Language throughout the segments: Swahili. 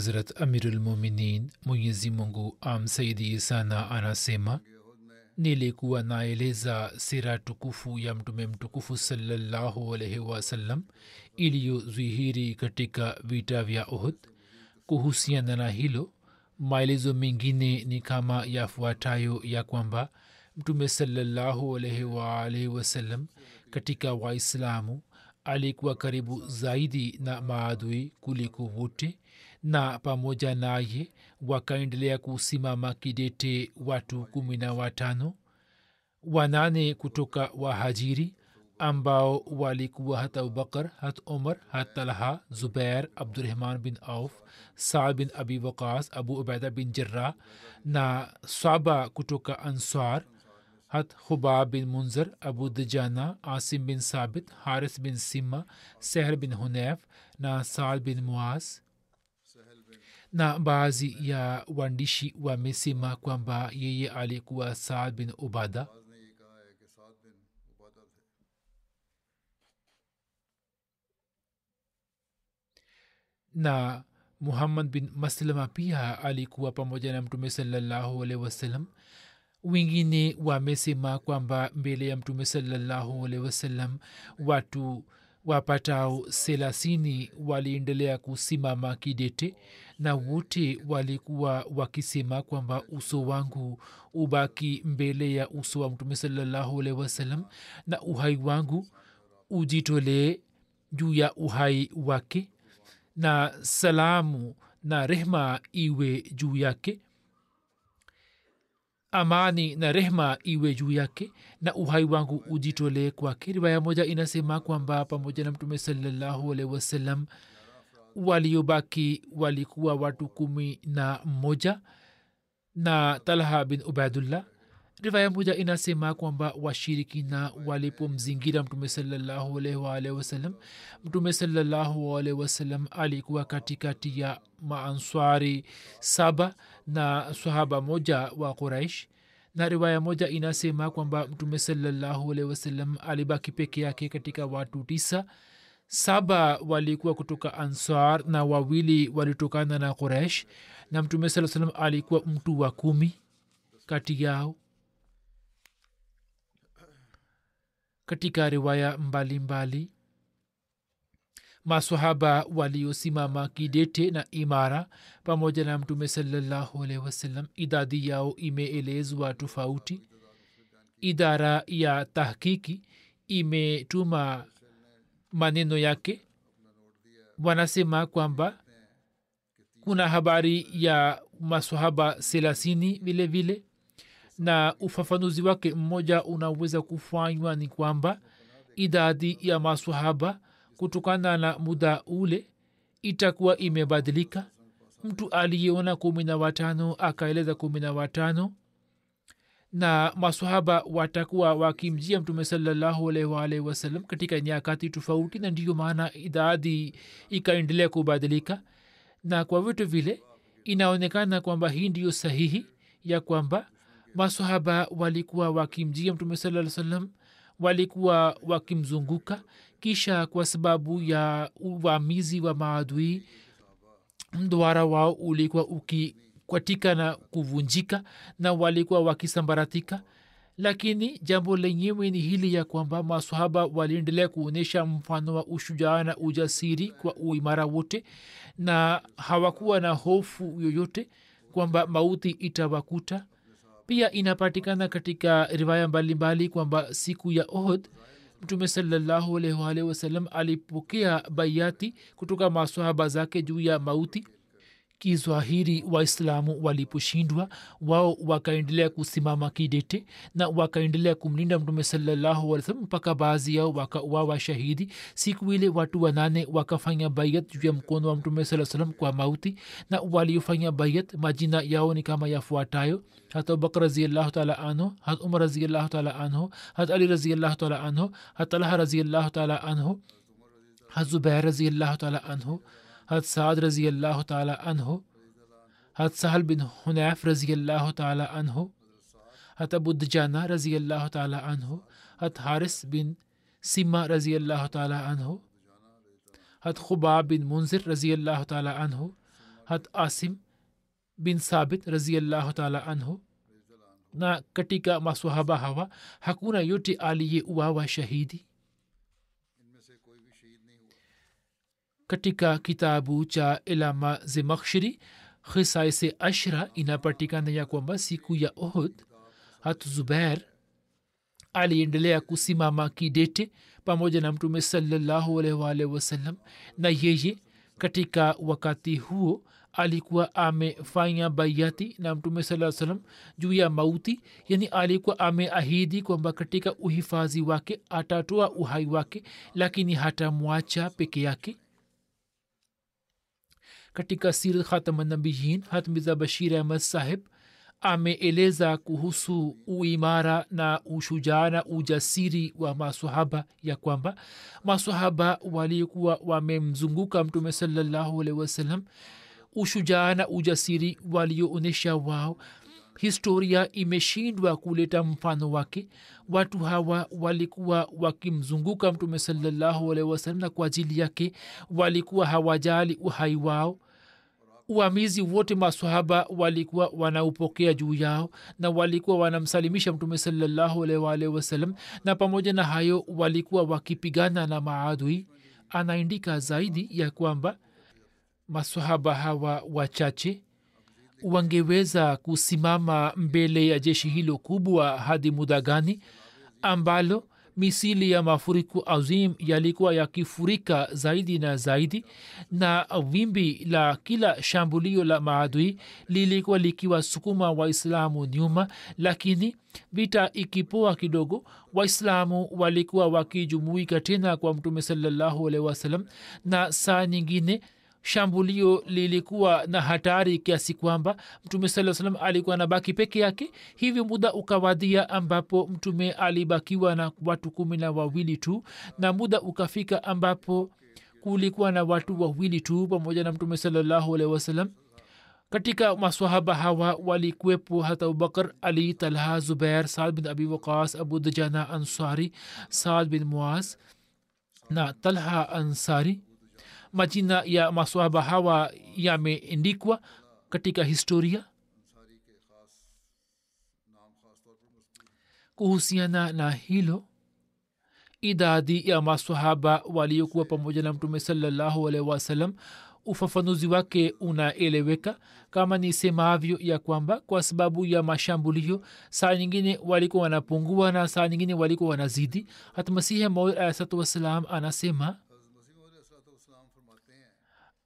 Hazrat Amirulmuminin Mwenyezi Mungu amsaidie sana anasema nilikuwa naeleza sira tukufu ya mtume mtukufu salallahu alaihi wasallam iliyodhihiri katika vita vya uhud. Kuhusiana na hilo maelezo mengine ni kama yafuatayo ya kwamba mtume salallahu alaihi waalaihi wasallam katika waislamu alikuwa karibu zaidi na maadui kuliko wote na pamoja naye wakaendelea kusimama kidete watu kumi na watano wanane kutoka wahajiri ambao walikuwa hat abubakar hat umar hat talha zubair abdurahman bin auf saad bin abi waqas abu ubaida bin jarrah na swaba kutoka ansar hat khubab bin munzir abu dajana asim bin sabit haris bin sima seher bin hunef na saad bin muaz na baadhi ya waandishi wamesema kwamba yeye alikuwa saad bin ubada na muhammad bin maslama pia alikuwa pamoja na mtume salallahu alehi wasallam. Wengine wamesema kwamba mbele ya mtume salallahu alehi wasallam watu wapatao thelathini waliendelea kusimama kidete na wote walikuwa wakisema kwamba uso wangu ubaki mbele ya uso wa mtume salallahu alehi wasallam na uhai wangu ujitolee juu ya uhai wake na salamu na rehma iwe juu yake amani na rehma iwe juu yake na uhai wangu ujitolee kwake. Riwaya moja inasema kwamba pamoja na mtume salallahu alaihi wasallam waliobaki walikuwa watu kumi na mmoja na talha bin ubaidullah riwaya moja inasema kwamba washirikina walipomzingira mtume salallahu wasalam mtume salallahu wasalam alikuwa katikati ya maanswari saba na sahaba moja wa quraish. Na riwaya moja inasema kwamba mtume salallahu wasalam alibaki peke yake katika watu tisa. Saba walikuwa kutoka ansar na wawili walitokana na quraish. Na mtume saa salam alikuwa mtu wa kumi kati yao katika riwaya mbalimbali mbali. masahaba waliosimama kidete na imara pamoja na mtume salallahu alaihi wasallam idadi yao imeelezwa tofauti idara ya tahkiki imetuma maneno yake wanasema kwamba kuna habari ya masahaba selasini vile vile na ufafanuzi wake mmoja unaweza kufanywa ni kwamba idadi ya masahaba kutokana na muda ule itakuwa imebadilika. Mtu aliyeona kumi na watano akaeleza kumi na watano na masahaba watakuwa wakimjia mtume salallahu alaihi waalihi wasallam katika nyakati tofauti na ndiyo maana idadi ikaendelea kubadilika. Na kwa vitu vile inaonekana kwamba hii ndiyo sahihi ya kwamba masahaba walikuwa wakimjia mtume saa salam walikuwa wakimzunguka kisha kwa sababu ya uvamizi wa maadui mdwara wao ulikuwa ukikwatika na kuvunjika na walikuwa wakisambaratika. Lakini jambo lenyewe ni hili ya kwamba masahaba waliendelea kuonyesha mfano wa ushujaa na ujasiri kwa uimara wote na hawakuwa na hofu yoyote kwamba mauti itawakuta pia inapatikana katika riwaya mbalimbali kwamba siku ya ohd mtume salallahu alaihi wasallam alipokea baiati kutoka maswahaba zake juu ya mauti kizwahiri waislamu waliposhindwa wao wakaendelea kusimama kidete na wakaendelea kumlinda mtume sallahualwasalam mpaka baadhi yao wakauawa shahidi. Siku ile watu wanane wakafanya bayat juu ya mkono wa mtume saa salam kwa mauti na waliofanya bayat majina yao ni kama yafuatayo. Hat raziallahu taala anhu hat umar raziallahu taala anhu hat ali raziallahu taala anhu hat talha raziallahu taala anhu hat zubair raziallahu taala anhu حضرت سعد رضی اللہ تعالی عنہ حضرت سہل بن حنیف رضی اللہ تعالی عنہ حضرت أبو دجانہ رضی اللہ تعالی عنہ حضرت حارث بن سیما رضی اللہ تعالی عنہ حضرت خباب بن منذر رضی اللہ تعالی عنہ حضرت عاصم bin sabit raziallahu taala anhu na katika maswahaba hawa hakuna yote aliyeuawa shahidi katika kitabu cha ilama zemakshiri khisaise ashra inapatikana ya kwamba siku ya ohod hat zubair aliendelea kusimama kidete pamoja na mtume salllahualwalh wasalam na yeye katika wakati huo alikuwa amefanya baiati na mtume saa salam juu ya mauti yani alikuwa ameahidi kwamba katika uhifadhi wake atatoa uhai wake lakini hatamwacha peke yake katika sir khatamanabiyin hatmiza bashir ahmad sahib ameeleza kuhusu uimara na ushujaa na ujasiri wa masahaba ya kwamba masahaba walikuwa wamemzunguka mtume salallahu alehi wasallam. Ushujaa na ujasiri walioonyesha wao historia imeshindwa kuleta mfano wake. Watu hawa walikuwa wakimzunguka mtume salallahu na kwa ajili yake walikuwa hawajali uhai wao. Uamizi wote masahaba walikuwa wanaupokea juu yao na walikuwa wanamsalimisha mtume salallahu wasallam na pamoja na hayo walikuwa wakipigana na maadui. Anaindika zaidi ya kwamba masahaba hawa wachache wangeweza kusimama mbele ya jeshi hilo kubwa hadi muda gani? Ambalo misili ya mafuriko azim yalikuwa yakifurika zaidi na zaidi na wimbi la kila shambulio la maadui lilikuwa likiwasukuma waislamu nyuma lakini vita ikipoa kidogo waislamu walikuwa wakijumuika tena kwa mtume salallahu alehi wasallam na saa nyingine shambulio lilikuwa na hatari kiasi kwamba mtume saa salam alikuwa na baki peke yake hivyo muda ukawadia ambapo mtume alibakiwa na watu kumi na wawili tu na muda ukafika ambapo kulikuwa na watu wawili tu pamoja na mtume salallahu alehi wasalam katika maswahaba hawa walikuwepo hata abubakar ali talha zubair saad bin abi waqas abu dajana ansari saad bin muaz na talha ansari majina ya maswahaba hawa yameendikwa katika historia. Kuhusiana na hilo idadi ya maswahaba waliokuwa pamoja na mtume salallahu alaihi wasallam ufafanuzi wake unaeleweka kama nisemavyo ya kwamba kwa sababu ya mashambulio saa nyingine walikuwa wanapungua na saa nyingine walikuwa wanazidi. Hata masihi maud alahsatu wassalam anasema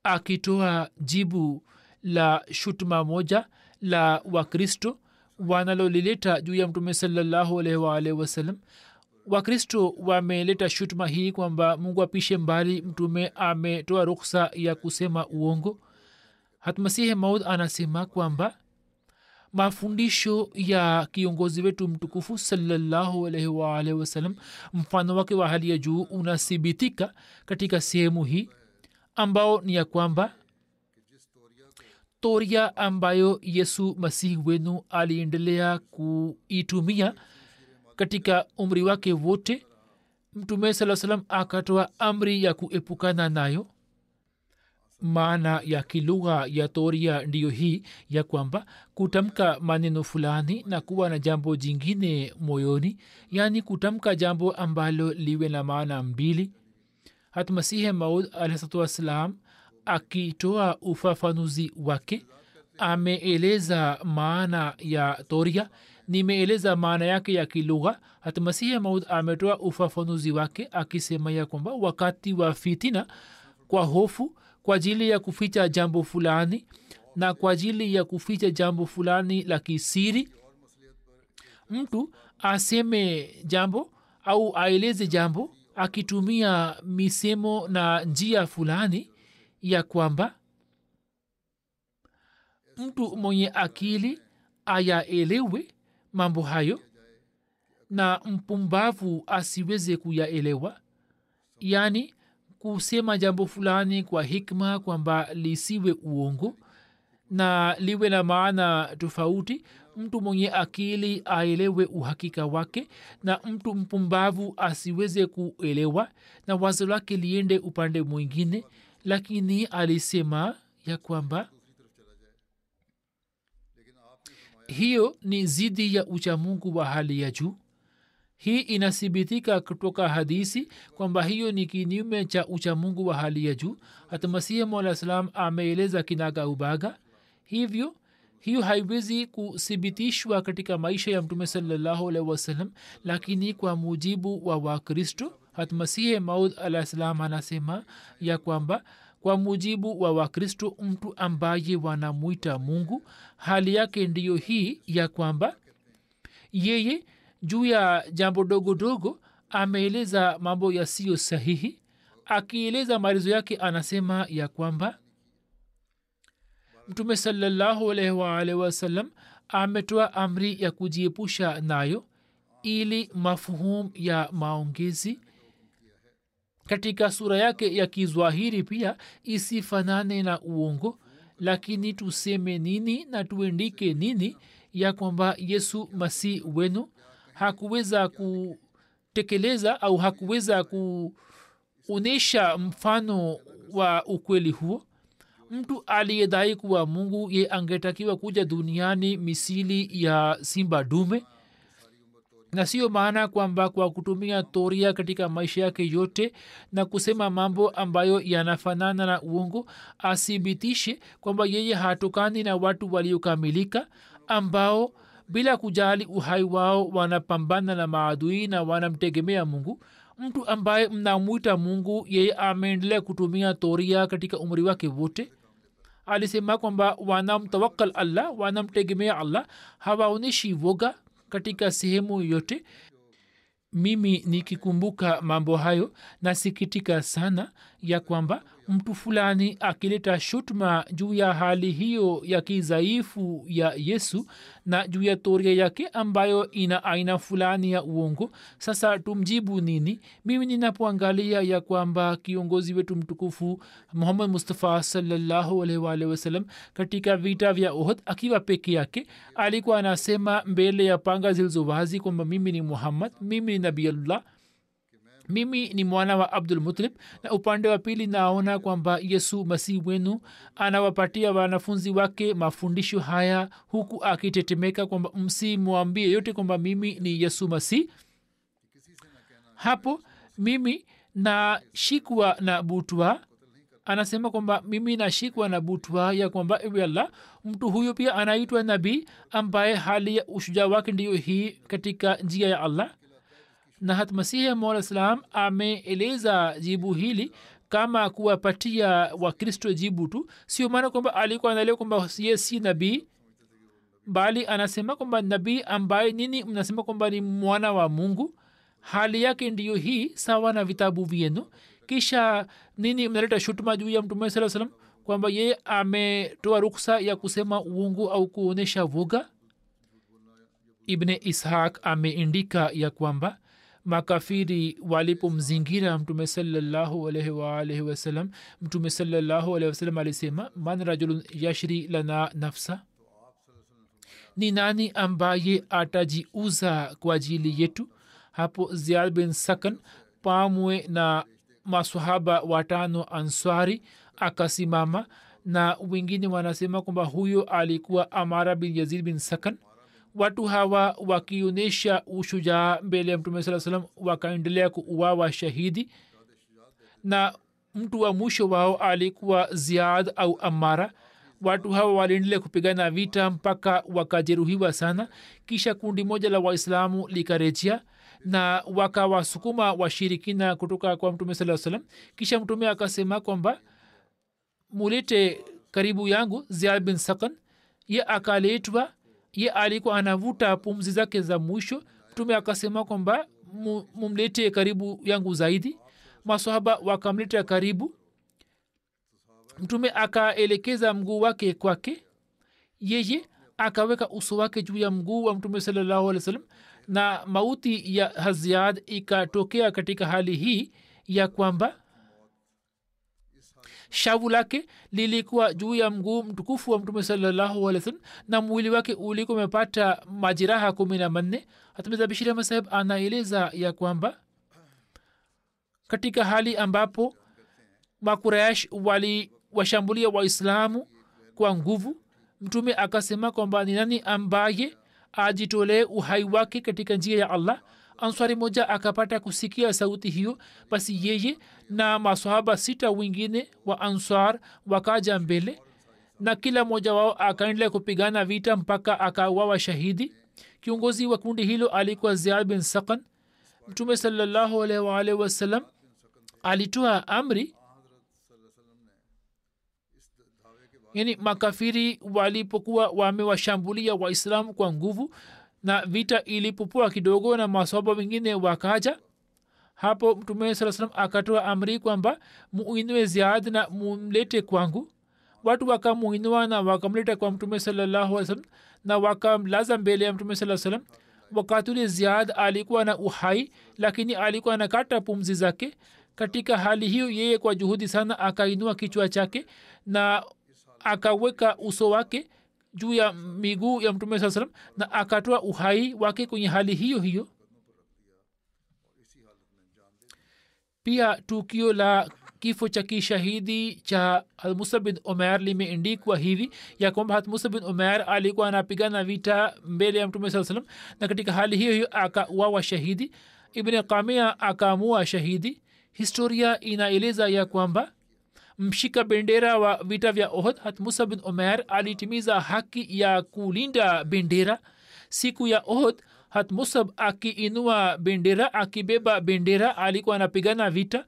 akitoa jibu la shutuma moja la wakristo wanalolileta juu ya mtume salallahu alaihi waalihi wasallam. Wakristo wameleta shutuma hii kwamba mungu apishe mbali mtume ametoa ruksa ya kusema uongo. Hatmasihi maud anasema kwamba mafundisho ya kiongozi wetu mtukufu salallahu alaihi waalihi wasallam mfano wake wa hali ya juu unathibitika katika sehemu hii ambao ni ya kwamba toria ambayo yesu masihi wenu aliendelea kuitumia katika umri wake wote mtume saa salam akatoa amri ya kuepukana nayo. Maana ya kilugha ya toria ndiyo hii ya kwamba kutamka maneno fulani na kuwa na jambo jingine moyoni yaani kutamka jambo ambalo liwe na maana mbili hata masihi maud alahsatu wassalam akitoa ufafanuzi wake ameeleza maana ya toria nimeeleza maana yake ya kilugha. Hata masihi maud ametoa ufafanuzi wake akisema ya kwamba wakati wa fitina kwa hofu kwa ajili ya kuficha jambo fulani na kwa ajili ya kuficha jambo fulani la kisiri mtu aseme jambo au aeleze jambo akitumia misemo na njia fulani ya kwamba mtu mwenye akili ayaelewe mambo hayo na mpumbavu asiweze kuyaelewa. Yaani kusema jambo fulani kwa hikma kwamba lisiwe uongo na liwe na maana tofauti mtu mwenye akili aelewe uhakika wake na mtu mpumbavu asiweze kuelewa na wazo lake liende upande mwingine lakini alisema ya kwamba hiyo ni zidi ya uchamungu wa hali ya juu. Hii inathibitika kutoka hadisi kwamba hiyo ni kinyume cha uchamungu wa hali ya juu. Hata masihi salam ameeleza kinaga ubaga. Hivyo hiyo haiwezi kuthibitishwa katika maisha ya mtume salallahu wasalam lakini kwa mujibu wa wakristo hatmasihi maud alah anasema ya kwamba kwa mujibu wa wakristo mtu ambaye wanamwita mungu hali yake ndiyo hii ya kwamba yeye juu ya jambo dogo dogo ameeleza mambo yasiyo sahihi. Akieleza maelezo yake anasema ya kwamba mtume salallahu ametoa amri ya kujiepusha nayo ili mafuhum ya maongezi. Katika sura yake ya kizwahiri pia isifanane na uongo lakini tuseme nini na tuendike nini ya kwamba yesu masihi wenu hakuweza kutekeleza au hakuweza kuonyesha mfano wa ukweli huo mtu aliyedai kuwa mungu ye angetakiwa kuja duniani misili ya simba dume na siyo maana kwamba kwa kutumia toria katika maisha yake yote na kusema mambo ambayo yanafanana na uongo athibitishe kwamba yeye hatokani na watu waliokamilika ambao bila kujali uhai wao wanapambana na maadui na wanamtegemea mungu mtu ambaye mnamwita mungu yeye ameendelea kutumia toria katika umri wake wote. Alisema kwamba wanamtawakal allah wanamtegemea allah hawaonyeshi voga katika sehemu yote mimi nikikumbuka mambo hayo nasikitika sana ya kwamba mtu fulani akileta shutma juu ya hali hiyo ya kidhaifu ya yesu na juu ya toria yake ambayo ina aina fulani ya uongo sasa tumjibu nini? Mimi ninapoangalia ya kwamba kiongozi wetu mtukufu muhammad mustafa salallahu alaihi katika vita vya ohd akiwa peke yake alikuwa anasema mbele ya panga zilizo wazi kwamba mimi ni muhammad mimi ni nabiullah mimi ni mwana wa abdul mutlib na upande wa pili naona kwamba yesu masihi wenu anawapatia wanafunzi wake mafundisho haya huku akitetemeka kwamba msimwambie yote kwamba mimi ni yesu masihi. Hapo mimi nashikwa na butwa. Anasema kwamba mimi nashikwa na butwa ya kwamba ewe allah mtu huyo pia anaitwa nabii ambaye hali ya ushujaa wake ndiyo hii katika njia ya allah na hat masihi mola salam ameeleza jibu hili kama kuwapatia wakristo jibu tu. Sio maana kwamba alikuwa analea kwamba ye si nabii bali anasema kwamba nabii ambaye nini? Mnasema kwamba ni mwana wa mungu. Hali yake ndiyo hii sawa na vitabu vyenu. Kisha nini? Mnaleta shutuma juu ya mtume saa salam kwamba yeye ametoa ruksa ya kusema uungu au kuonyesha vuga. Ibne ishaq ameindika ya kwamba makafiri walipomzingira mtume salallahu wasalam mtume salallahu wasalam alisema man rajulun yashri lana nafsa? Ni nani ambaye atajiuza kwa ajili yetu? Hapo ziad bin sakan pamwe na masahaba watano answari akasimama na wengine wanasema kwamba huyo alikuwa amara bin yazid bin sakan watu hawa wakionyesha ushujaa mbele ya mtume saa salam wakaendelea kuuawa shahidi. Na mtu wa mwisho wao alikuwa ziad au amara. Watu hawa waliendelea kupigana vita mpaka wakajeruhiwa sana. Kisha kundi moja la waislamu likarejea na wakawasukuma washirikina kutoka kwa mtume saa salam kisha mtume akasema kwamba mulete karibu yangu ziad bin sakan ye akaletwa ye alikuwa anavuta pumzi zake za mwisho. Mtume akasema kwamba mumlete karibu yangu zaidi. Masahaba wakamleta karibu. Mtume akaelekeza mguu wake kwake. Yeye akaweka uso wake juu ya mguu wa mtume salallahu alih wa sallam na mauti ya haziad ikatokea katika hali hii ya kwamba shavu lake lilikuwa juu ya mguu mtukufu wa mtume wasallam na mwili wake ulikuwa umepata majiraha kumi na manne. Hatamizabishiri masahib anaeleza ya kwamba katika hali ambapo makurash wali washambulia waislamu kwa nguvu mtume akasema kwamba ni nani ambaye ajitolee uhai wake katika njia ya allah answari moja akapata kusikia sauti hiyo basi yeye na masahaba sita wengine wa answar wakaja mbele na kila mmoja wao akaendelea kupigana vita mpaka akawawa shahidi. Kiongozi wa kundi hilo alikuwa ziad bin sakan mtume salallahu alaihi alitoa amri yani makafiri walipokuwa wamewashambulia waislamu kwa nguvu na vita ilipupua kidogo na maswaba wengine wakaja. Hapo mtume saa salam akatoa amri kwamba muinue ziad na mumlete kwangu. Watu wakamuinua na wakamleta kwa mtume salallahu salam na wakamlaza mbele ya mtume saa salam wakati ule ziad alikuwa na uhai lakini alikuwa anakata pumzi zake. Katika hali hiyo yeye kwa juhudi sana akainua kichwa chake na akaweka uso wake juu ya miguu ya mtume saa salam na akatoa uhai wake kwenye hali hiyo hiyo. Pia tukio la kifo cha kishahidi cha hamusa bin omer limeendikwa hivi ya kwamba hatmusa bin omer alikuwa anapigana vita mbele ya mtume saa salam na katika hali hiyo hiyo akawawa shahidi. Ibn kamia akaamua shahidi. Historia inaeleza ya kwamba mshika bendera wa vita vya ohd hat musa bin omer alitimiza haki ya kulinda bendera. Siku ya ohd hat musab akiinua bendera akibeba bendera alikuwa anapigana vita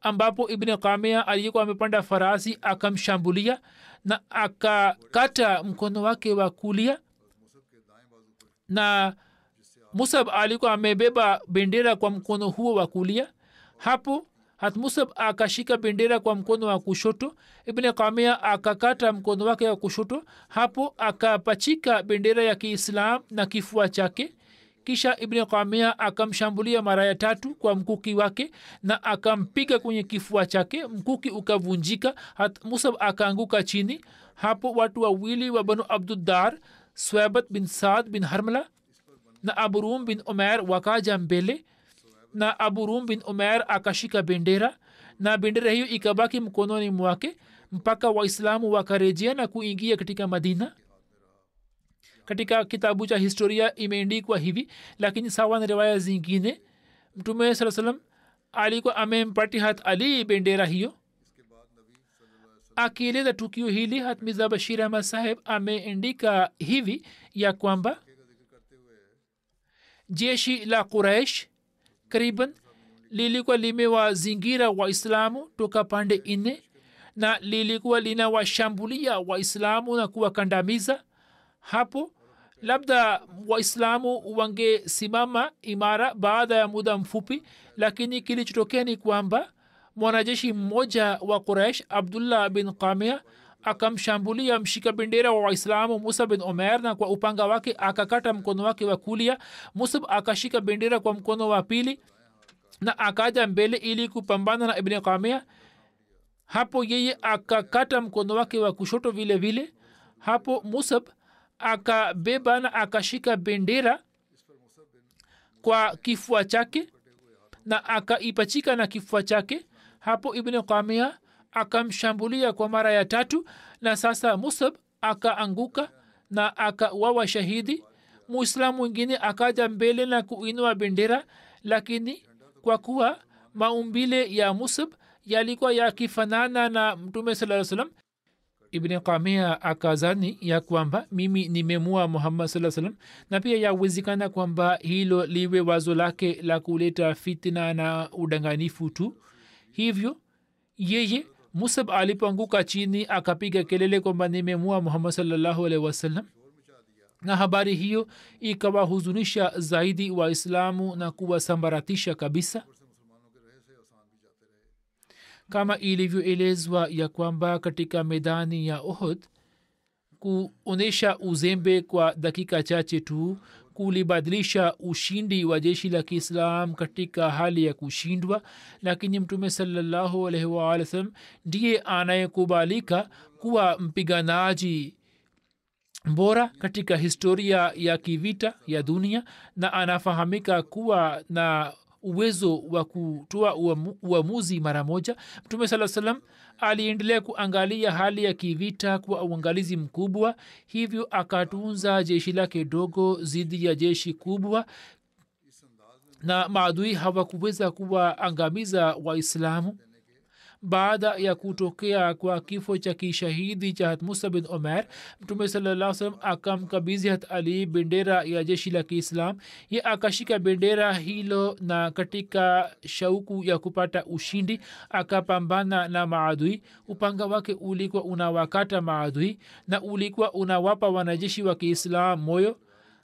ambapo ibn kamia alikuwa amepanda farasi akamshambulia na akakata mkono wake wa kulia. Na musab alikuwa amebeba bendera kwa mkono huo wa kulia. Hapo hatmusab akashika bendera kwa mkono wa kushoto ibn kamia akakata mkono wake wa kushoto hapo akapachika bendera ya kiislam na kifua chake. Kisha ibn kamia akamshambulia mara ya tatu kwa mkuki wake na akampiga kwenye kifua chake mkuki ukavunjika. Musab akaanguka chini. Hapo watu wawili wa banu abduddar swabat bin saad bin harmala na abrum bin omer wakaja mbele na aburum bin umer akashika bendera na bendera hiyo ikabaki mkononi mwake mpaka waislamu wakarejea na kuingia katika madina. Katika kitabu cha historia imeendikwa hivi lakini sawa na riwaya zingine mtume saa salam alikuwa amempati hat ali bendera hiyo akieleza tukio hili hatmiza bashir ahmad saheb ameendika hivi ya kwamba jeshi la quraish kariban lilikuwa limewazingira waislamu toka pande nne na lilikuwa linawashambulia waislamu na kuwakandamiza. Hapo labda waislamu wangesimama imara baada ya muda mfupi lakini kilichotokea ni kwamba mwanajeshi mmoja wa quraish abdullah bin kamia akamshambulia mshika bendera wa waislamu musa bin omer na kwa upanga wake akakata mkono wake wa kulia. Musab akashika bendera kwa mkono wa pili na akaja mbele ili kupambana na ibni kamia hapo yeye akakata mkono wake wa kushoto vile vile. Hapo musab akabeba na akashika bendera kwa kifua chake na akaipachika na kifua chake. Hapo ibn kamia akamshambulia kwa mara ya tatu na sasa musab akaanguka na akawawa shahidi. Muislamu mwingine akaja mbele na kuinua bendera lakini kwa kuwa maumbile ya musab yalikuwa yakifanana na mtume saa salam ibni kamia akazani ya kwamba mimi nimemua muhammad saa salam na pia yawezekana kwamba hilo liwe wazo lake la kuleta fitina na udanganifu tu. Hivyo yeye musab alipoanguka chini akapiga kelele kwamba nimemua muhammad salllahu alehi wasallam. Na habari hiyo ikawahuzunisha zaidi waislamu na kuwasambaratisha kabisa. Kama ilivyoelezwa ya kwamba katika medani ya ohod kuonyesha uzembe kwa dakika chache tu kulibadilisha ushindi wa jeshi la kiislam katika hali ya kushindwa. Lakini mtume salallahu ndiye anayekubalika kuwa mpiganaji bora katika historia ya kivita ya dunia na anafahamika kuwa na uwezo wa kutoa uamuzi mara moja. Mtume saa salam aliendelea kuangalia hali ya kivita kwa uangalizi mkubwa hivyo akatunza jeshi lake dogo dhidi ya jeshi kubwa na maadui hawakuweza kuwaangamiza waislamu baada ya kutokea kwa kifo cha kishahidi cha musa bin omer mtume salaa akamkabizi hat ali bendera ya jeshi la kiislam. Ye akashika bendera hilo na katika shauku ya kupata ushindi akapambana na maadui. Upanga wake ulikuwa unawakata maadui na ulikuwa unawapa wanajeshi wa kiislam moyo.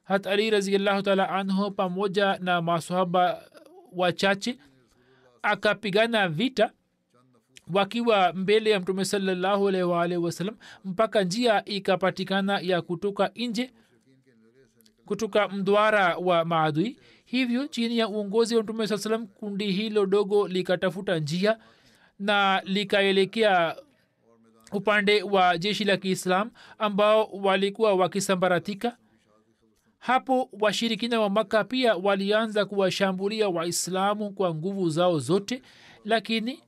Hat ali raziallahu taala anhu pamoja na masahaba wachache akapigana vita wakiwa mbele ya mtume salallahu alaihi waalihi wasalam mpaka njia ikapatikana ya kutoka nje kutoka mdwara wa maadui. Hivyo chini ya uongozi wa mtume saa salam kundi hilo dogo likatafuta njia na likaelekea upande wa jeshi la kiislam ambao walikuwa wakisambaratika. Hapo washirikina wa maka pia walianza kuwashambulia waislamu kwa nguvu zao zote lakini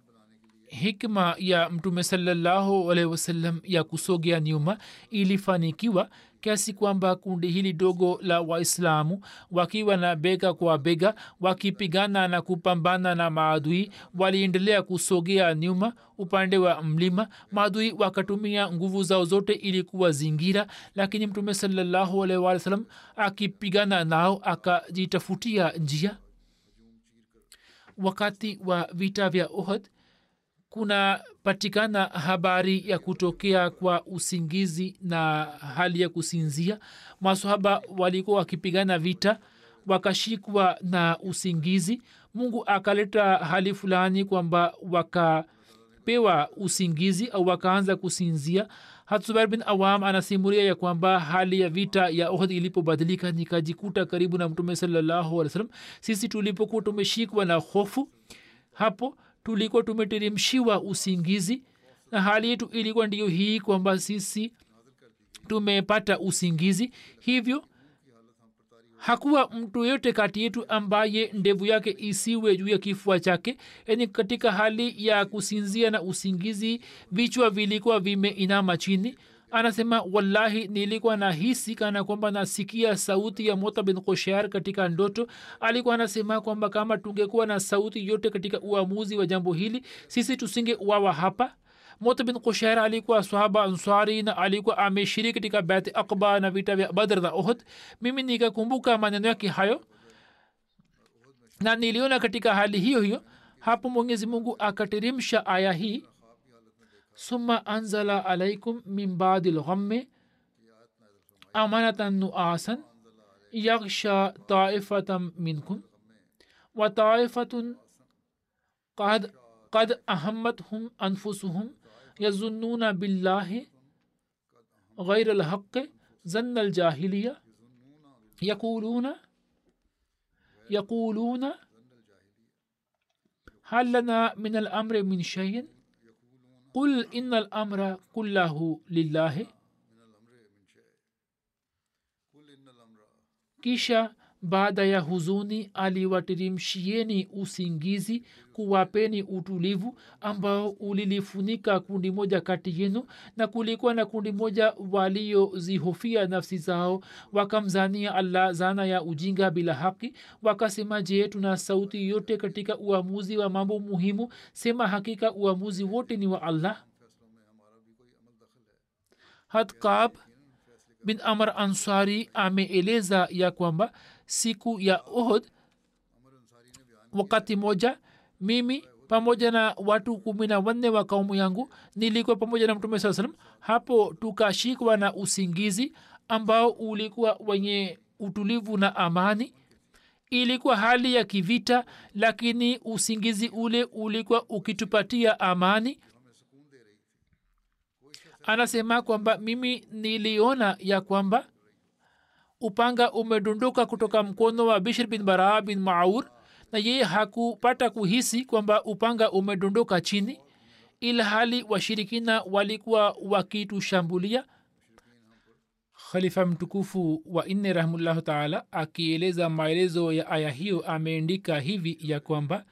hikma ya mtume salallahu alaihi wasallam ya kusogea nyuma ilifanikiwa kiasi kwamba kundi hili dogo la waislamu wakiwa na bega kwa bega wakipigana na kupambana na maadui waliendelea kusogea nyuma upande wa mlima. Maadui wakatumia nguvu zao zote ili kuwazingira lakini mtume salallahu alaihi wa sallam akipigana nao akajitafutia njia. Wakati wa vita vya ohd kunapatikana habari ya kutokea kwa usingizi na hali ya kusinzia. Masahaba walikuwa wakipigana vita wakashikwa na usingizi. Mungu akaleta hali fulani kwamba wakapewa usingizi au wakaanza kusinzia. Hatsubair bin awam anasimulia ya kwamba hali ya vita ya ohd ilipobadilika nikajikuta karibu na mtume salallahu alih salam sisi tulipokuwa tumeshikwa na hofu hapo tulikuwa tumeteremshiwa usingizi na hali yetu ilikuwa ndiyo hii kwamba sisi tumepata usingizi. Hivyo hakuwa mtu yoyote kati yetu ambaye ndevu yake isiwe juu ya kifua chake. Yani katika hali ya kusinzia na usingizi vichwa vilikuwa vimeinama chini anasema wallahi nilikuwa na hisi kana kwamba nasikia sauti ya mota bin kosher katika ndoto. Alikuwa anasema kwamba kama tungekuwa na sauti yote katika uamuzi wa jambo hili sisi tusinge uawa hapa. Mota bin kosher alikuwa sahaba ansari na alikuwa ameshiriki katika bet akba na vita vya badr na ohd mimi nikakumbuka maneno yake hayo na niliona katika hali hiyo hiyo. Hapo mwenyezi mungu akateremsha aya hii ثم أنزل عليكم من بعد الغم أمانة نؤاسا يغشى طائفة منكم وطائفة قد قد أهمتهم أنفسهم يظنون بالله غير الحق ظن الجاهلية يقولون يقولون هل لنا من الأمر من شيء؟ قل إن الأمر كله لله kisha baada ya huzuni aliwatirimshieni usingizi kuwapeni utulivu ambao ulilifunika kundi moja kati yenu na kulikuwa na kundi moja waliozihofia nafsi zao wakamzania allah zana ya ujinga bila haki wakasema je tuna sauti yote katika uamuzi wa mambo muhimu? Sema hakika uamuzi wote ni wa allah. Hatkab bin amr ansari ameeleza ya kwamba siku ya ohd wakati moja mimi pamoja na watu kumi na wanne wa kaumu yangu nilikuwa pamoja na mtume saa salam hapo tukashikwa na usingizi ambao ulikuwa wenye utulivu na amani. Ilikuwa hali ya kivita lakini usingizi ule ulikuwa ukitupatia amani. Anasema kwamba mimi niliona ya kwamba upanga umedondoka kutoka mkono wa bishr bin baraa bin maur na yeye hakupata kuhisi kwamba upanga umedondoka chini ila hali washirikina walikuwa wakitushambulia. Khalifa mtukufu wa nne rahimullahu taala akieleza maelezo ya aya hiyo ameandika hivi ya kwamba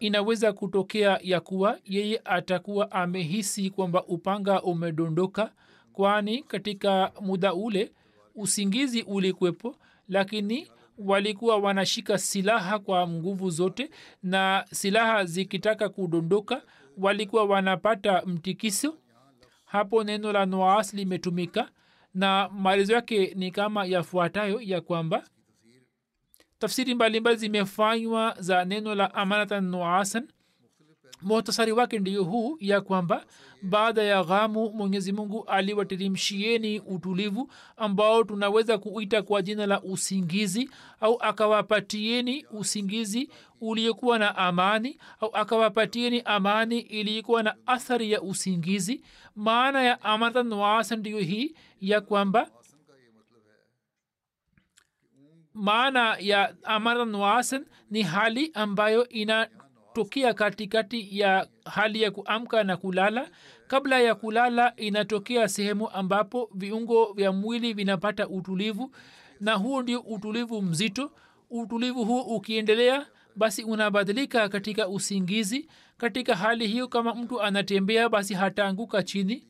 inaweza kutokea ya kuwa yeye atakuwa amehisi kwamba upanga umedondoka kwani katika muda ule usingizi ulikwepo lakini walikuwa wanashika silaha kwa nguvu zote na silaha zikitaka kudondoka walikuwa wanapata mtikiso. Hapo neno la noas limetumika na maelezo yake ni kama yafuatayo ya kwamba tafsiri mbalimbali zimefanywa za neno la amanatan noasan muhtasari wake ndiyo huu ya kwamba baada ya ghamu mwenyezi mungu aliwatirimshieni utulivu ambao tunaweza kuita kwa jina la usingizi au akawapatieni usingizi uliokuwa na amani au akawapatieni amani iliyokuwa na athari ya usingizi. Maana ya amanatan noasa ndiyo hii ya kwamba maana ya amanatan noasan ni hali ambayo ina tokea katikati ya hali ya kuamka na kulala. Kabla ya kulala inatokea sehemu ambapo viungo vya mwili vinapata utulivu na huu ndio utulivu mzito. Utulivu huo ukiendelea basi unabadilika katika usingizi. Katika hali hiyo kama mtu anatembea basi hataanguka chini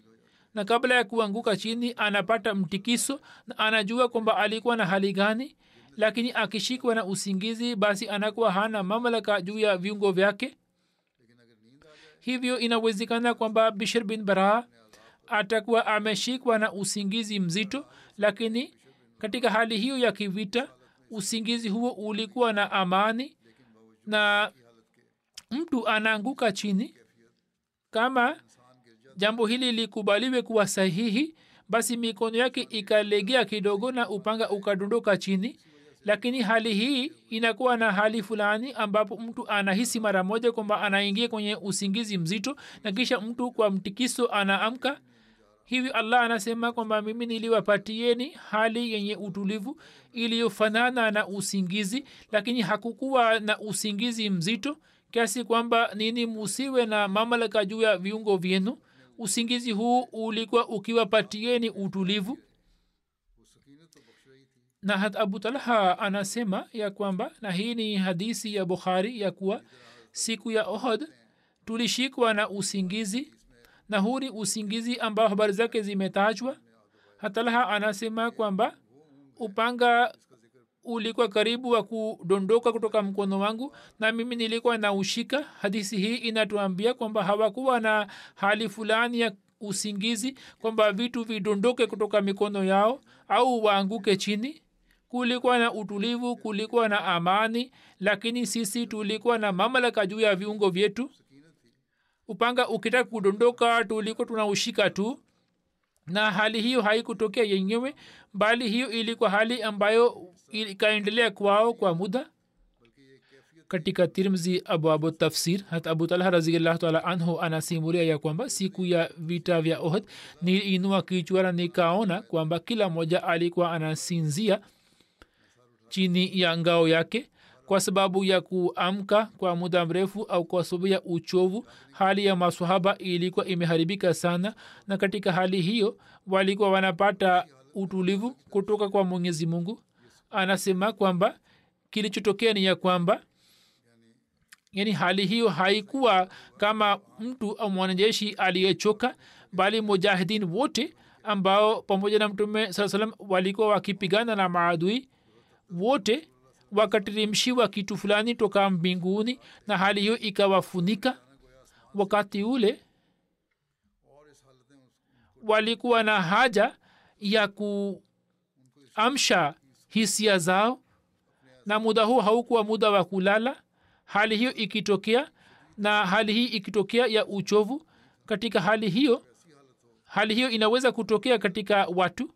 na kabla ya kuanguka chini anapata mtikiso na anajua kwamba alikuwa na hali gani lakini akishikwa na usingizi basi anakuwa hana mamlaka juu ya viungo vyake? Hivyo inawezekana kwamba bishir bin baraha atakuwa ameshikwa na usingizi mzito lakini katika hali hiyo ya kivita usingizi huo ulikuwa na amani na mtu anaanguka chini. Kama jambo hili likubaliwe kuwa sahihi basi mikono yake ikalegea kidogo na upanga ukadondoka chini lakini hali hii inakuwa na hali fulani ambapo mtu anahisi mara moja kwamba anaingia kwenye usingizi mzito na kisha mtu kwa mtikiso anaamka. Hivi allah anasema kwamba mimi niliwapatieni hali yenye utulivu iliyofanana na usingizi lakini hakukuwa na usingizi mzito kiasi kwamba nini musiwe na mamlaka juu ya viungo vyenu. Usingizi huu ulikuwa ukiwapatieni utulivu na abu talha anasema ya kwamba na hii ni hadisi ya bukhari ya kuwa siku ya ohod tulishikwa na usingizi na huu ni usingizi ambao habari zake zimetajwa. Hatalha anasema kwamba upanga ulikuwa karibu wa kudondoka kutoka mkono wangu na mimi nilikuwa na ushika. Hadisi hii inatuambia kwamba hawakuwa na hali fulani ya usingizi kwamba vitu vidondoke kutoka mikono yao au waanguke chini kulikuwa na utulivu kulikuwa na amani lakini sisi tulikuwa na mamlaka juu ya viungo vyetu. Upanga ukitaka kudondoka tulikuwa tunaushika tu. Na hali hiyo haikutokea yenyewe bali hiyo ilikuwa hali ambayo ikaendelea kwao kwa muda. Katika tirmzi abwabu tafsir hata abu talha raziallahu taala anhu anasimulia ya kwamba siku ya vita vya ohd niliinua kichwa na nikaona kwamba kila mmoja alikuwa anasinzia chini ya ngao yake kwa sababu ya kuamka kwa muda mrefu au kwa sababu ya uchovu hali ya masahaba ilikuwa imeharibika sana na katika hali hiyo walikuwa wanapata utulivu kutoka kwa mwenyezi mungu. Anasema kwamba kilichotokea ni ya kwamba yani hali hiyo haikuwa kama mtu au mwanajeshi aliyechoka bali mujahidin wote ambao pamoja na mtume saa salam walikuwa wakipigana na maadui wote wakateremshiwa kitu fulani toka mbinguni na hali hiyo ikawafunika. Wakati ule walikuwa na haja ya kuamsha hisia zao na muda huu haukuwa muda wa kulala. Hali hiyo ikitokea na hali hii ikitokea ya uchovu katika hali hiyo hali hiyo inaweza kutokea katika watu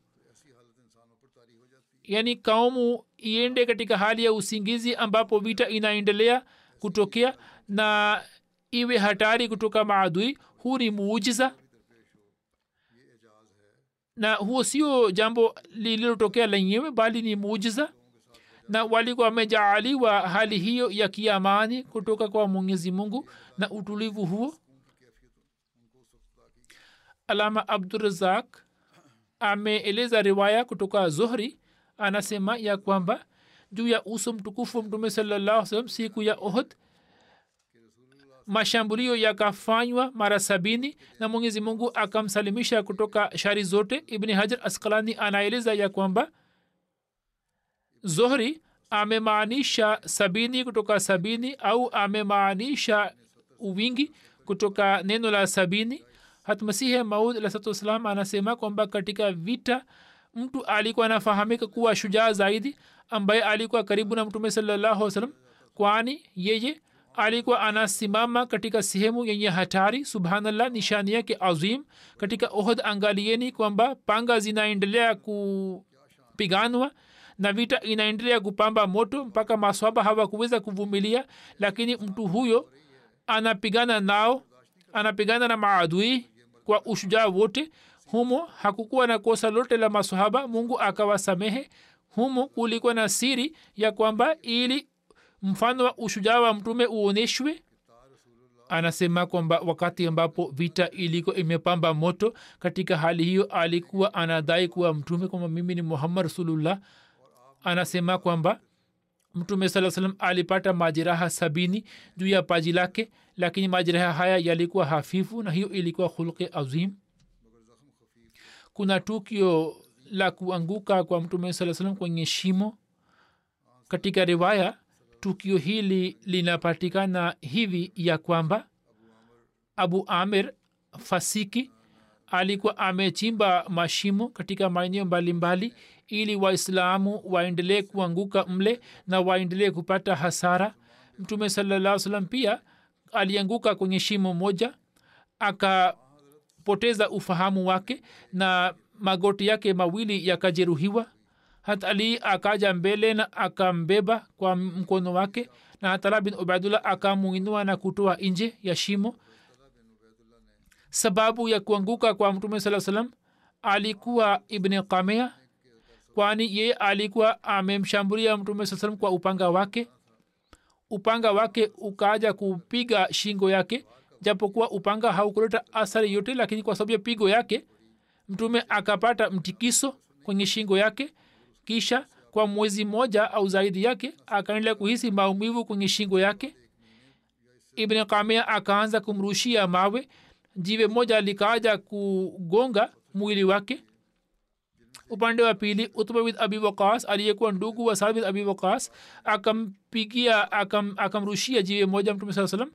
yaani kaumu iende katika hali ya usingizi ambapo vita inaendelea kutokea na iwe hatari kutoka maadui. Huu ni muujiza. Na huo sio jambo lililotokea lenyewe bali ni muujiza. Na walikuwa wamejaaliwa hali hiyo ya kiamani kutoka kwa mwenyezi mungu na utulivu huo. Alama abdurazak ameeleza riwaya kutoka zohri anasema ya kwamba juu ya uso mtukufu mtume salam siku ya ohd mashambulio yakafanywa mara sabini na mwenyezi mungu akamsalimisha kutoka shari zote. Ibni hajar askalani anaeleza ya kwamba zohri amemaanisha sabini kutoka sabini au amemaanisha uwingi kutoka neno la sabini. Hatmasihi maud alahsatuwassalam anasema kwamba katika vita mtu alikuwa anafahamika kuwa shujaa zaidi ambaye alikuwa karibu na mtume salallahu salam kwani yeye alikuwa anasimama katika sehemu yenye hatari. Subhanallah nishani yake azim. Katika ohd angalieni kwamba panga zinaendelea kupiganwa na vita inaendelea kupamba moto mpaka maswaba hawakuweza kuvumilia lakini mtu huyo anapigana nao anapigana na maadui kwa ushujaa wote humo hakukuwa na kosa lote la masahaba mungu akawasamehe. Humo kulikuwa na siri ya kwamba ili mfano wa ushujaa wa mtume uonyeshwe. Anasema kwamba wakati ambapo vita iliko imepamba moto katika hali hiyo alikuwa anadai kuwa mtume kwamba mimi ni muhammad rasulullah. Anasema kwamba mtume saa salam alipata majeraha sabini juu ya paji lake lakini majeraha haya yalikuwa hafifu na hiyo ilikuwa hulke azim kuna tukio la kuanguka kwa mtume saa salam kwenye shimo. Katika riwaya tukio hili linapatikana hivi ya kwamba abu amir fasiki alikuwa amechimba mashimo katika maeneo mbalimbali ili waislamu waendelee kuanguka mle na waendelee kupata hasara. Mtume salaa salam pia alianguka kwenye shimo moja akapoteza ufahamu wake na magoti yake mawili yakajeruhiwa. Hat ali akaja mbele na akambeba kwa mkono wake na hatala bin ubaidullah akamuinua na kutoa nje ya shimo. Sababu ya kuanguka kwa mtume saa salam alikuwa ibni kamea kwani ye alikuwa amemshambulia mtume saa salam kwa upanga wake. Upanga wake ukaja kupiga shingo yake japokuwa upanga haukuleta athari yote lakini kwa sababu ya pigo yake mtume akapata mtikiso kwenye shingo yake kisha kwa mwezi mmoja au zaidi yake akaendelea kuhisi maumivu kwenye shingo yake. Ibn kamia akaanza kumrushia mawe jiwe moja likaja kugonga mwili wake. Upande wa pili utba bin abi waqas aliyekuwa ndugu wa saad bin abi waqas akampigia akam, jiwe moja mtume saa salam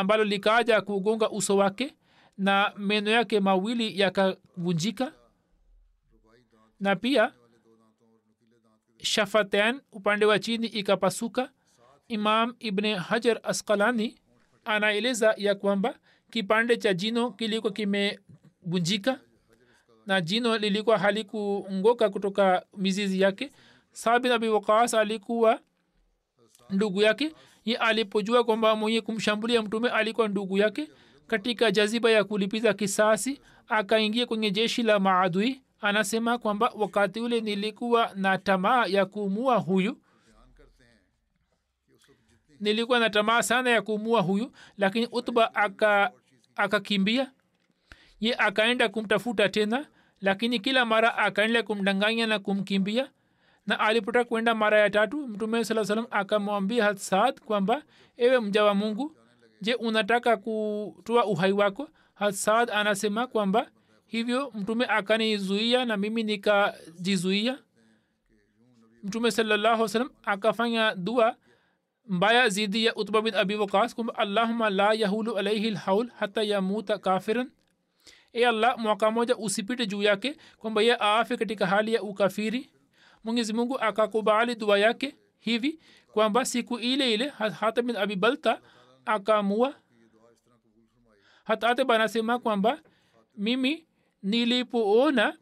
ambalo likaja kugonga uso wake na meno yake mawili yakavunjika. Na pia shafaten upande wa chini ikapasuka. Imam ibn hajar askalani anaeleza ya kwamba kipande cha jino kilikuwa kimevunjika na jino lilikuwa halikuongoka kutoka mizizi yake. Sabin abi wakas alikuwa ndugu yake ye alipojua kwamba mwenye kumshambulia mtume alikuwa ndugu yake katika jaziba ya kulipiza kisasi akaingia kwenye jeshi la maadui anasema kwamba wakati ule nilikuwa na tamaa ya kuumua huyu. Nilikuwa na tamaa sana ya kuumua huyu lakini utba akakimbia. Aka ye akaenda kumtafuta tena lakini kila mara akaenda kumdanganya na kumkimbia na alipota kwenda mara ya tatu mtume saa salam akamwambia hasaad kwamba ewe mja wa mungu je unataka kutoa uhai wako? Hadsad anasema kwamba hivyo mtume akanizuia na mimi nikajizuia. Mtume salallahu salam akafanya dua mbaya zidi ya utba bin abi wakas kwamba allahuma la yahulu alaihi lhaul hata yamuta kafiran. E allah mwaka moja usipite juu yake kwamba ye aafe katika hali ya ukafiri mwenyezi mungu akakubali dua yake hivi kwamba siku ile ile hata bin abi balta akamua hatate anasema kwamba mimi nilipoona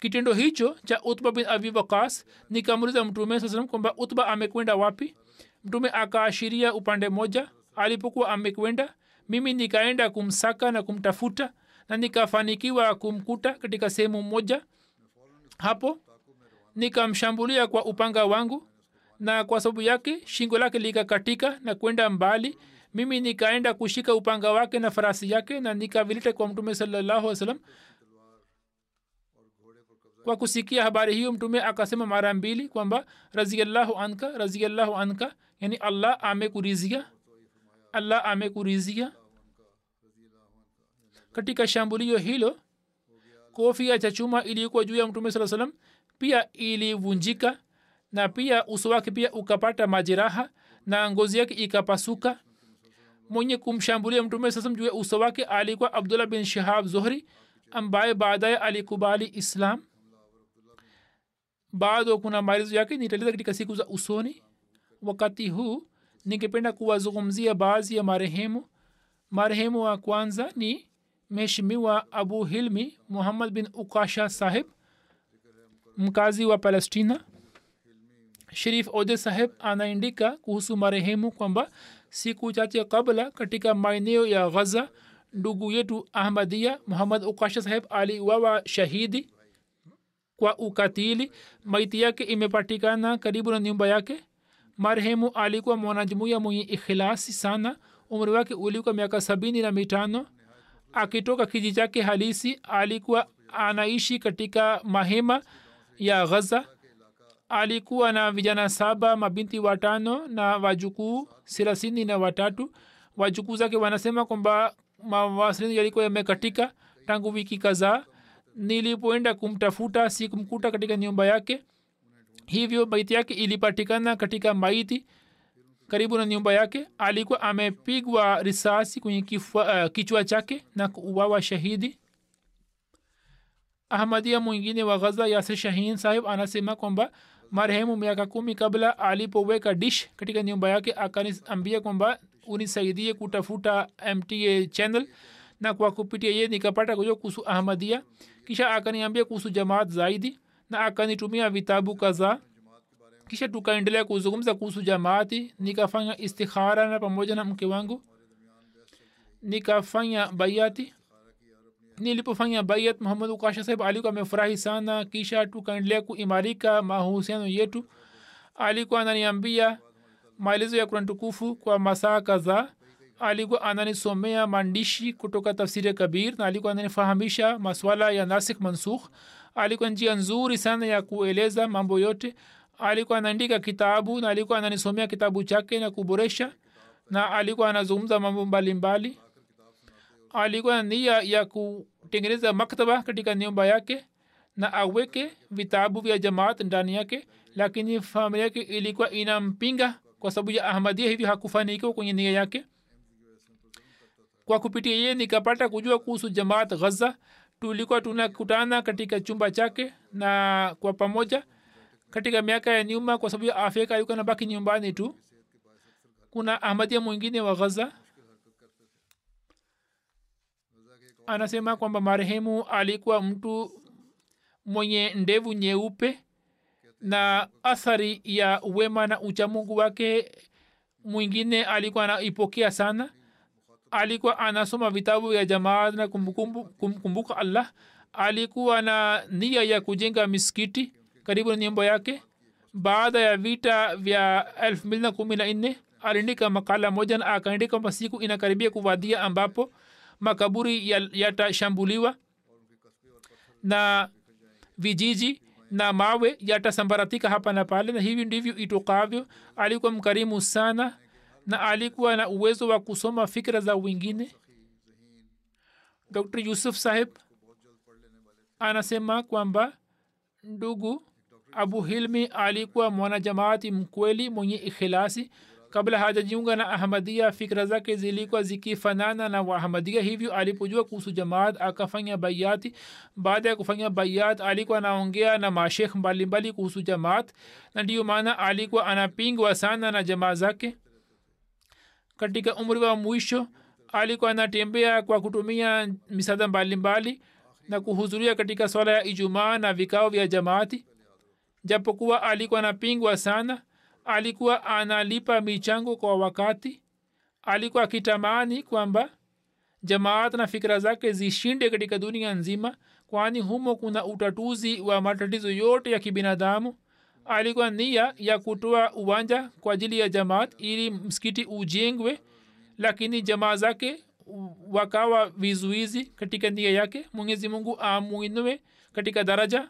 kitendo hicho cha utba bin abi wakas nikamuliza mtume saa kwamba utba amekwenda wapi? Mtume akaashiria upande moja alipokuwa amekwenda mimi nikaenda kumsaka na kumtafuta na nikafanikiwa kumkuta katika sehemu moja. Hapo nikamshambulia kwa upanga wangu na kwa sababu yake shingo lake likakatika na kwenda mbali. Mimi nikaenda kushika upanga wake na farasi yake na nikavileta kwa mtume salallahu alih kwa kusikia habari hiyo mtume akasema mara mbili kwamba raziallahu anka raziallahu anka. Yani allah amekurizia allah amekurizia katika shambulio hilo kofia cha chuma iliyokuwa juu ya mtume saa salam pia ilivunjika na pia uso wake pia ukapata majeraha na ngozi yake ikapasuka. Mwenye kumshambulia mtume sasam juu ya uso wake alikuwa abdullah bin shahab zohri ambaye baadaye alikubali islam. Bado kuna maelezo yake nitaeleza katika siku za usoni. Wakati huu ningependa kuwazungumzia baadhi ya marehemu. Marehemu wa kwanza ni mheshimiwa abu hilmi muhammad bin ukasha sahib mkazi wa palestina sherif ode saheb anaandika kuhusu marehemu kwamba siku chache kabla katika maeneo ya ghaza ndugu yetu ahmadia muhammad ukasha saheb aliwawa shahidi kwa ukatili. Maiti yake imepatikana karibu na nyumba yake. Marehemu alikuwa mwanajumuya mwenye ikhilasi sana. Umri wake ulikuwa miaka sabini na mitano. Akitoka kiji chake halisi alikuwa anaishi katika mahema ya ghaza alikuwa na vijana saba mabinti watano na wajukuu thelathini na watatu. Wajukuu zake wanasema kwamba mawasiliano yalikuwa yamekatika tangu wiki kadhaa. Nilipoenda kumtafuta sikumkuta katika nyumba yake. Hivyo maiti yake ilipatikana katika maiti karibu na nyumba yake. Alikuwa amepigwa risasi kwenye uh, kichwa chake na kuuawa shahidi ahmadia mwingine wa ghaza yase shahin sahib anasema kwamba marehemu miaka kumi kabla alipoweka dish katika nyumba yake akaniambia kwamba unisaidie kutafuta mta channel na kwa kupitia ye nikapata kujua kuhusu ahmadia kisha akaniambia kuhusu jamaat zaidi na akanitumia vitabu kadhaa. Kisha tukaendelea kuzungumza kuhusu jamaati nikafanya istikhara na pamoja na mke wangu. Nikafanya baiati nilipofanya baiat muhamad ukasha sahib alikuwa amefurahi sana kisha tukaendelea kuimarika mahusiano yetu alikuwa ananiambia maelezo ya kurani tukufu kwa masaa kadhaa alikuwa ananisomea maandishi kutoka tafsiri kabir na alikuwa ananifahamisha maswala ya nasik mansukh alikuwa njia nzuri sana ya kueleza mambo yote alikuwa anaandika kitabu na alikuwa ananisomea kitabu chake na kuboresha na alikuwa anazungumza mambo mbalimbali alikuwa na nia ya kutengeneza maktaba katika nyumba yake na aweke vitabu vya jamaat ndani yake lakini familia yake ilikuwa inampinga kwa sababu ya ahmadia hivyo hakufanikiwa kwenye nia yake. Kwa kupitia yeye nikapata kujua kuhusu jamaat ghaza. Tulikuwa tunakutana katika chumba chake na kwa pamoja katika miaka ya nyuma kwa sababu ya afya alikuwa nabaki nyumbani tu. Kuna ahmadia mwingine wa ghaza anasema kwamba marehemu alikuwa mtu mwenye ndevu nyeupe na athari ya wema na uchamungu wake mwingine alikuwa anaipokea sana. Alikuwa anasoma vitabu vya jamaa na kumkumbuka allah. Alikuwa na nia ya kujenga miskiti karibu na nyumba yake. Baada ya vita vya elfu mbili na kumi na nne aliandika makala moja na akaandika kwamba siku inakaribia kuvadia ambapo makaburi yatashambuliwa na vijiji na mawe yatasambaratika hapa na pale na hivi ndivyo itokavyo. Alikuwa mkarimu sana na alikuwa na uwezo wa kusoma fikra za wengine. Dr yusuf saheb anasema kwamba ndugu abu hilmi alikuwa mwanajamaati mkweli mwenye ikhilasi kabla hajajiunga na ahmadia fikra zake zilikuwa zikifanana na waahmadia hivyo alipojua kuhusu jamaat akafanya baiati baada ya kufanya baiat alikuwa anaongea na mashekh mbalimbali kuhusu jamaat na ndiyo maana alikuwa anapingwa sana na jamaa zake. Katika umri wa mwisho alikuwa anatembea kwa kutumia misaada mbalimbali na kuhudhuria katika swala ya ijumaa na vikao vya jamaati. Japokuwa alikuwa anapingwa sana alikuwa analipa michango kwa wakati alikuwa akitamani kwamba jamaat na fikira zake zishinde katika dunia nzima kwani humo kuna utatuzi wa matatizo yote ya kibinadamu. Alikuwa nia ya kutoa uwanja kwa ajili ya jamaat ili msikiti ujengwe lakini jamaa zake wakawa vizuizi katika nia yake. Mwenyezi mungu amwinue katika daraja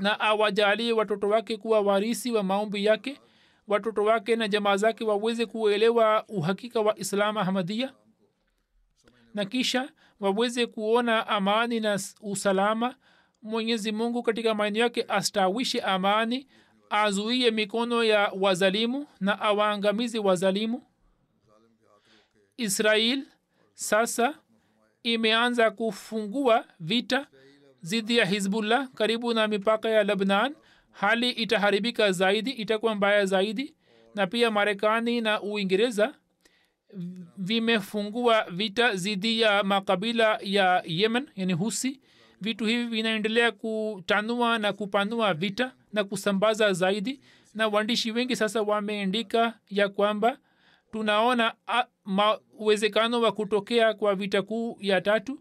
na awajalie watoto wake kuwa warisi wa maombi yake watoto wake na jamaa zake waweze kuelewa uhakika wa islam ahmadia na kisha waweze kuona amani na usalama. Mwenyezi mungu katika maeneo yake astawishe amani azuie mikono ya wazalimu na awaangamizi wazalimu. Israel sasa imeanza kufungua vita dhidi ya hizbullah karibu na mipaka ya lebnan hali itaharibika zaidi itakuwa mbaya zaidi. Na pia marekani na uingereza vimefungua vita dhidi ya makabila ya yemen yani husi. Vitu hivi vinaendelea kutanua na kupanua vita na kusambaza zaidi. Na waandishi wengi sasa wameandika ya kwamba tunaona uwezekano wa kutokea kwa vita kuu ya tatu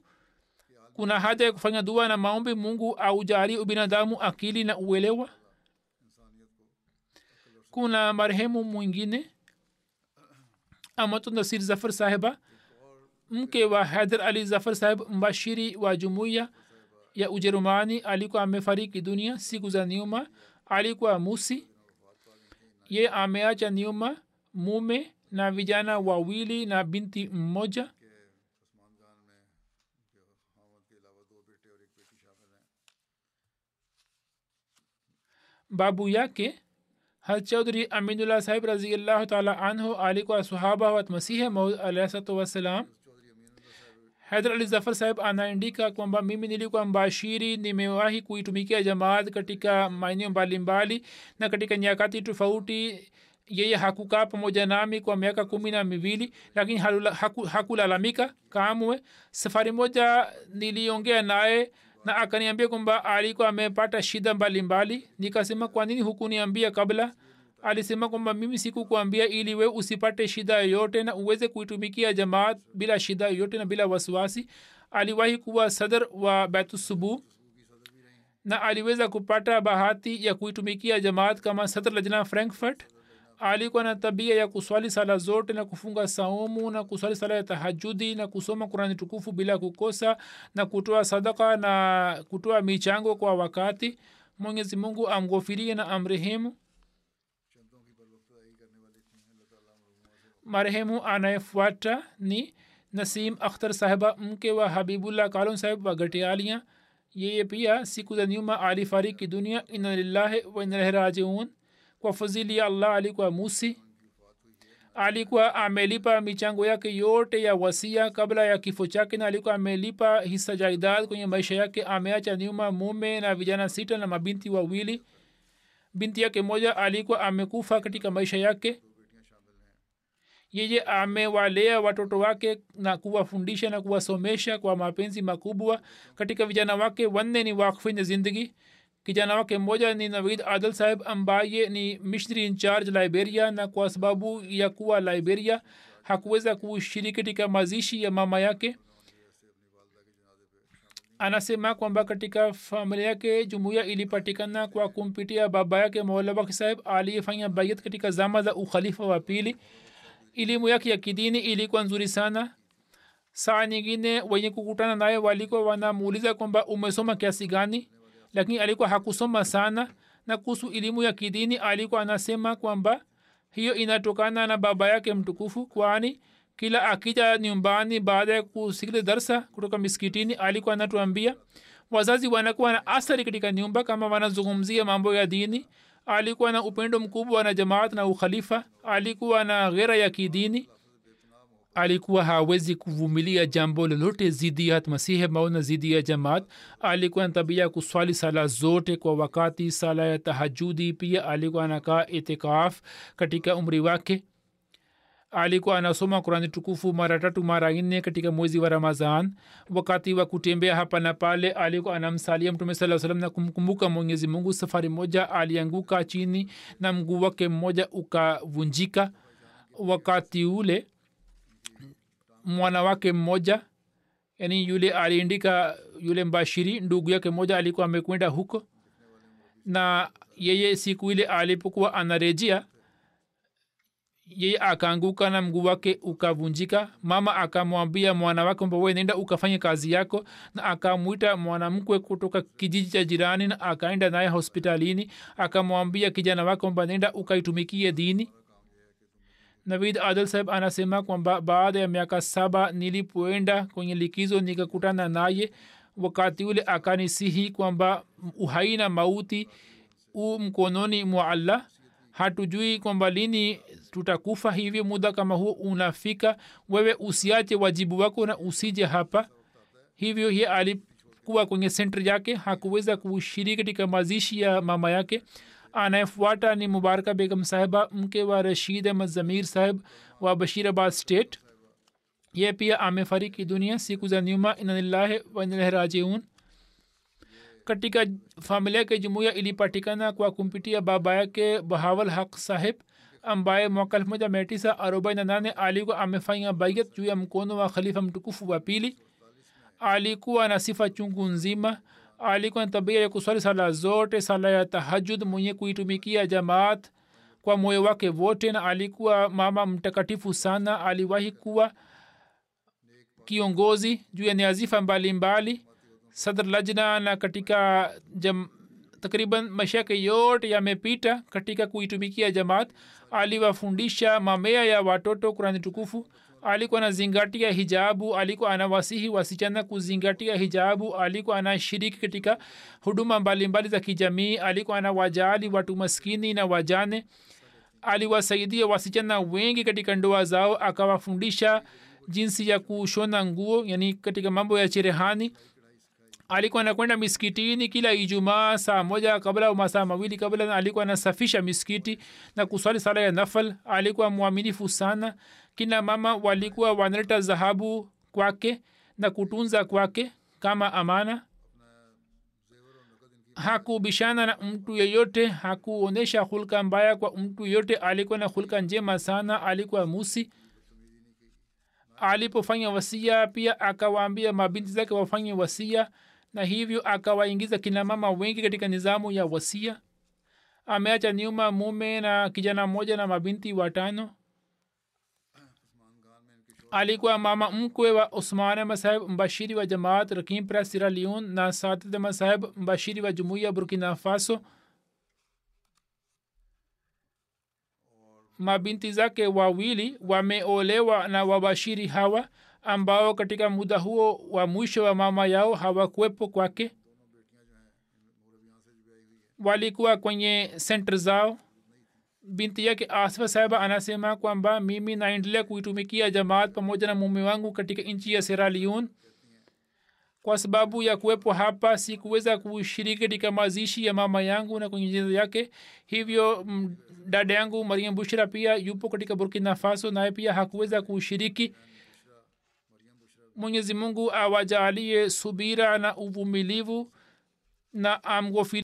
kuna haja ya kufanya dua na maombi mungu aujali ubinadamu akili na uelewa? Kuna marehemu mwingine amatu nasir zafar sahiba mke wa haidar ali zafar sahib mbashiri wa jumuiya ya ujerumani alikuwa amefariki dunia siku za nyuma alikuwa musi. Ye ameacha nyuma mume na vijana wawili na binti mmoja babu yake hachaudhri aminullah sahib raziallahu taala anhu alikuwa sahaba wa masihi maud alahsatu wassalam. Haidar ali zafar sahib anaandika kwamba mimi nilikuwa mbashiri nimewahi kuitumikia jamaat katika maeneo mbalimbali na katika nyakati tofauti. Yeye hakukaa pamoja nami kwa miaka kumi na miwili lakini hakulalamika haku kamwe. Safari moja niliongea naye na akaniambia kwamba alikuwa amepata shida mbalimbali. Nikasema kwa nini hukuniambia kabla? Alisema kwamba mimi sikukuambia ili we usipate shida yoyote na uweze kuitumikia jamaat bila shida yoyote na bila wasiwasi. Aliwahi kuwa sadr wa baitusubu na aliweza kupata bahati ya kuitumikia jamaat kama sadr lajna frankfurt alikuwa na tabia ya kuswali sala zote na kufunga saumu na kuswali sala ya tahajudi na kusoma kurani tukufu bila kukosa na kutoa sadaka na kutoa michango kwa wakati. Mwenyezi mungu amghofirie na amrehemu. Marehemu anayefuata ni nasim akhtar sahiba mke wa habibullah kalon sahib wa gatialia yeye pia siku za nyuma alifariki dunia. Ina lillahi wa inalahi rajiun kwa fadhili ya allah alikuwa musi. Alikuwa amelipa michango yake yote ya wasia kabla ya kifo chake na alikuwa amelipa hisa jaidad kwenye maisha yake. Ameacha nyuma mume na vijana sita na mabinti wawili. Binti yake moja alikuwa amekufa katika maisha yake. Yeye amewalea watoto wake na kuwafundisha na kuwasomesha kwa mapenzi makubwa. Katika vijana wake wanne ni wakfenye zindagi kijana wake mmoja ni navid Adel saheb ambaye ni missionary in charge liberia na kwa sababu ya kuwa liberia hakuweza kushiriki katika mazishi ya mama yake anasema kwamba katika familia yake jumuiya ilipatikana kwa kumpitia baba yake maulabaki saheb aliyefanya bayat katika zama za ukhalifa wa pili elimu yake ya kidini ilikuwa nzuri sana saa nyingine wenye kukutana naye walikuwa wanamuuliza kwamba umesoma kiasi gani lakini alikuwa hakusoma sana. Na kuhusu elimu ya kidini alikuwa anasema kwamba hiyo inatokana na baba yake mtukufu kwani kila akija nyumbani baada ya kusikiliza darsa kutoka miskitini alikuwa anatuambia wazazi wanakuwa na athari katika nyumba kama wanazungumzia mambo ya dini. Alikuwa na upendo mkubwa na jamaat na ukhalifa. Alikuwa na ghera ya kidini alikuwa hawezi kuvumilia jambo lolote zidi ya masihi mao na zidi ya jamaat. Alikuwa na tabia ya kuswali sala zote kwa wakati sala ya tahajudi pia alikuwa anakaa itikaf katika umri wake. Alikuwa anasoma kurani tukufu mara tatu mara nne katika mwezi wa ramazan wakati wa kutembea hapa na pale alikuwa anamsalia mtume saa salam na kumkumbuka mwenyezi mungu. Safari moja alianguka chini na mguu wake mmoja ukavunjika. Wakati ule mwana wake mmoja yani yule aliindika yule mbashiri ndugu yake mmoja alikuwa amekwenda huko. Na yeye siku ile alipokuwa anarejea yeye akaanguka na mguu wake ukavunjika. Mama akamwambia mwana wake kwamba we nenda ukafanya kazi yako. Na akamwita mwanamkwe kutoka kijiji cha jirani na akaenda naye hospitalini. Akamwambia kijana wake kwamba nenda ukaitumikie dini navid adal saheb anasema kwamba baada ya miaka saba nilipoenda kwenye likizo nikakutana naye wakati ule akanisihi kwamba uhai na mauti u mkononi mwa allah. Hatujui kwamba lini tutakufa hivyo muda kama huo unafika wewe usiache wajibu wako na usije hapa. Hivyo ye alikuwa kwenye sentri yake hakuweza kushiriki katika mazishi ya mama yake anayefuata ni mubaraka begam sahiba mke wa rashid ahmad zamir sahib wa bashirabad state ye pia amefariki dunia siku za nyuma inanillahi wainalahi rajiun katika familia ke jumuiya ilipatikana kwa kumpitia baba yake bahawal haq sahib ambaye mwaka elfu moja mia tisa arobaini na nane alikuwa amefanya bayat juu ya mkono wa khalifa mtukufu wa pili alikuwa na sifa chungu nzima alikuwa tabia ya kuswali sala zote sala ya tahajud mwenye kuitumikia jamaat kwa moyo wake wote na alikuwa mama mtakatifu sana. Aliwahi kuwa kiongozi juu ya niazifa mbalimbali sadr lajna na katika jam, takriban maisha yake yote yamepita katika kuitumikia jamaat. Aliwafundisha mamea ya watoto kurani tukufu alikuwa anazingatia hijabu alikuwa anawasihi wasichana kuzingatia hijabu alikuwa anashiriki katika huduma mbalimbali za kijamii alikuwa anawajali watu maskini na wajane. Aliwasaidia wasichana wengi katika ndoa zao akawafundisha jinsi ya kushona nguo yani katika mambo ya cherehani. Alikuwa anakwenda miskitini kila ijumaa saa moja kabla masaa mawili kabla alikuwa anasafisha miskiti na kuswali sala ya nafal. Alikuwa mwaminifu sana kina mama walikuwa wanaleta dhahabu kwake na kutunza kwake kama amana. Hakubishana na mtu yeyote hakuonyesha hulka mbaya kwa mtu yeyote. Alikuwa na hulka njema sana alikuwa musi. Alipofanya wasia pia akawaambia mabinti zake wafanye wasia na hivyo akawaingiza kinamama wengi katika nizamu ya wasia. Ameacha nyuma mume na kijana mmoja na mabinti watano alikuwa mama mkwe wa usman masahib mbashiri wa jamaat rakimpra sira leon na sadat masahib mbashiri wa jumuiya burkina faso. Mabinti zake wawili wameolewa na wabashiri hawa ambao katika muda huo wa mwisho wa mama yao hawakuwepo kwake. Walikuwa kwenye sentr zao binti yake asfa saiba anasema kwamba mimi naendelea kuitumikia jamaat pamoja na mume wangu katika nchi ya seraliun kwa sababu ya kuwepo hapa sikuweza kushiriki katika mazishi ya mama yangu na kwenye jeza yake. Hivyo dada yangu mariam bushra pia yupo katika burkina faso naye pia hakuweza kushiriki. Mwenyezi mungu awajaalie subira na uvumilivu na amghofiri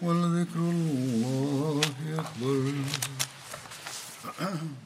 ولذكر الله أكبر.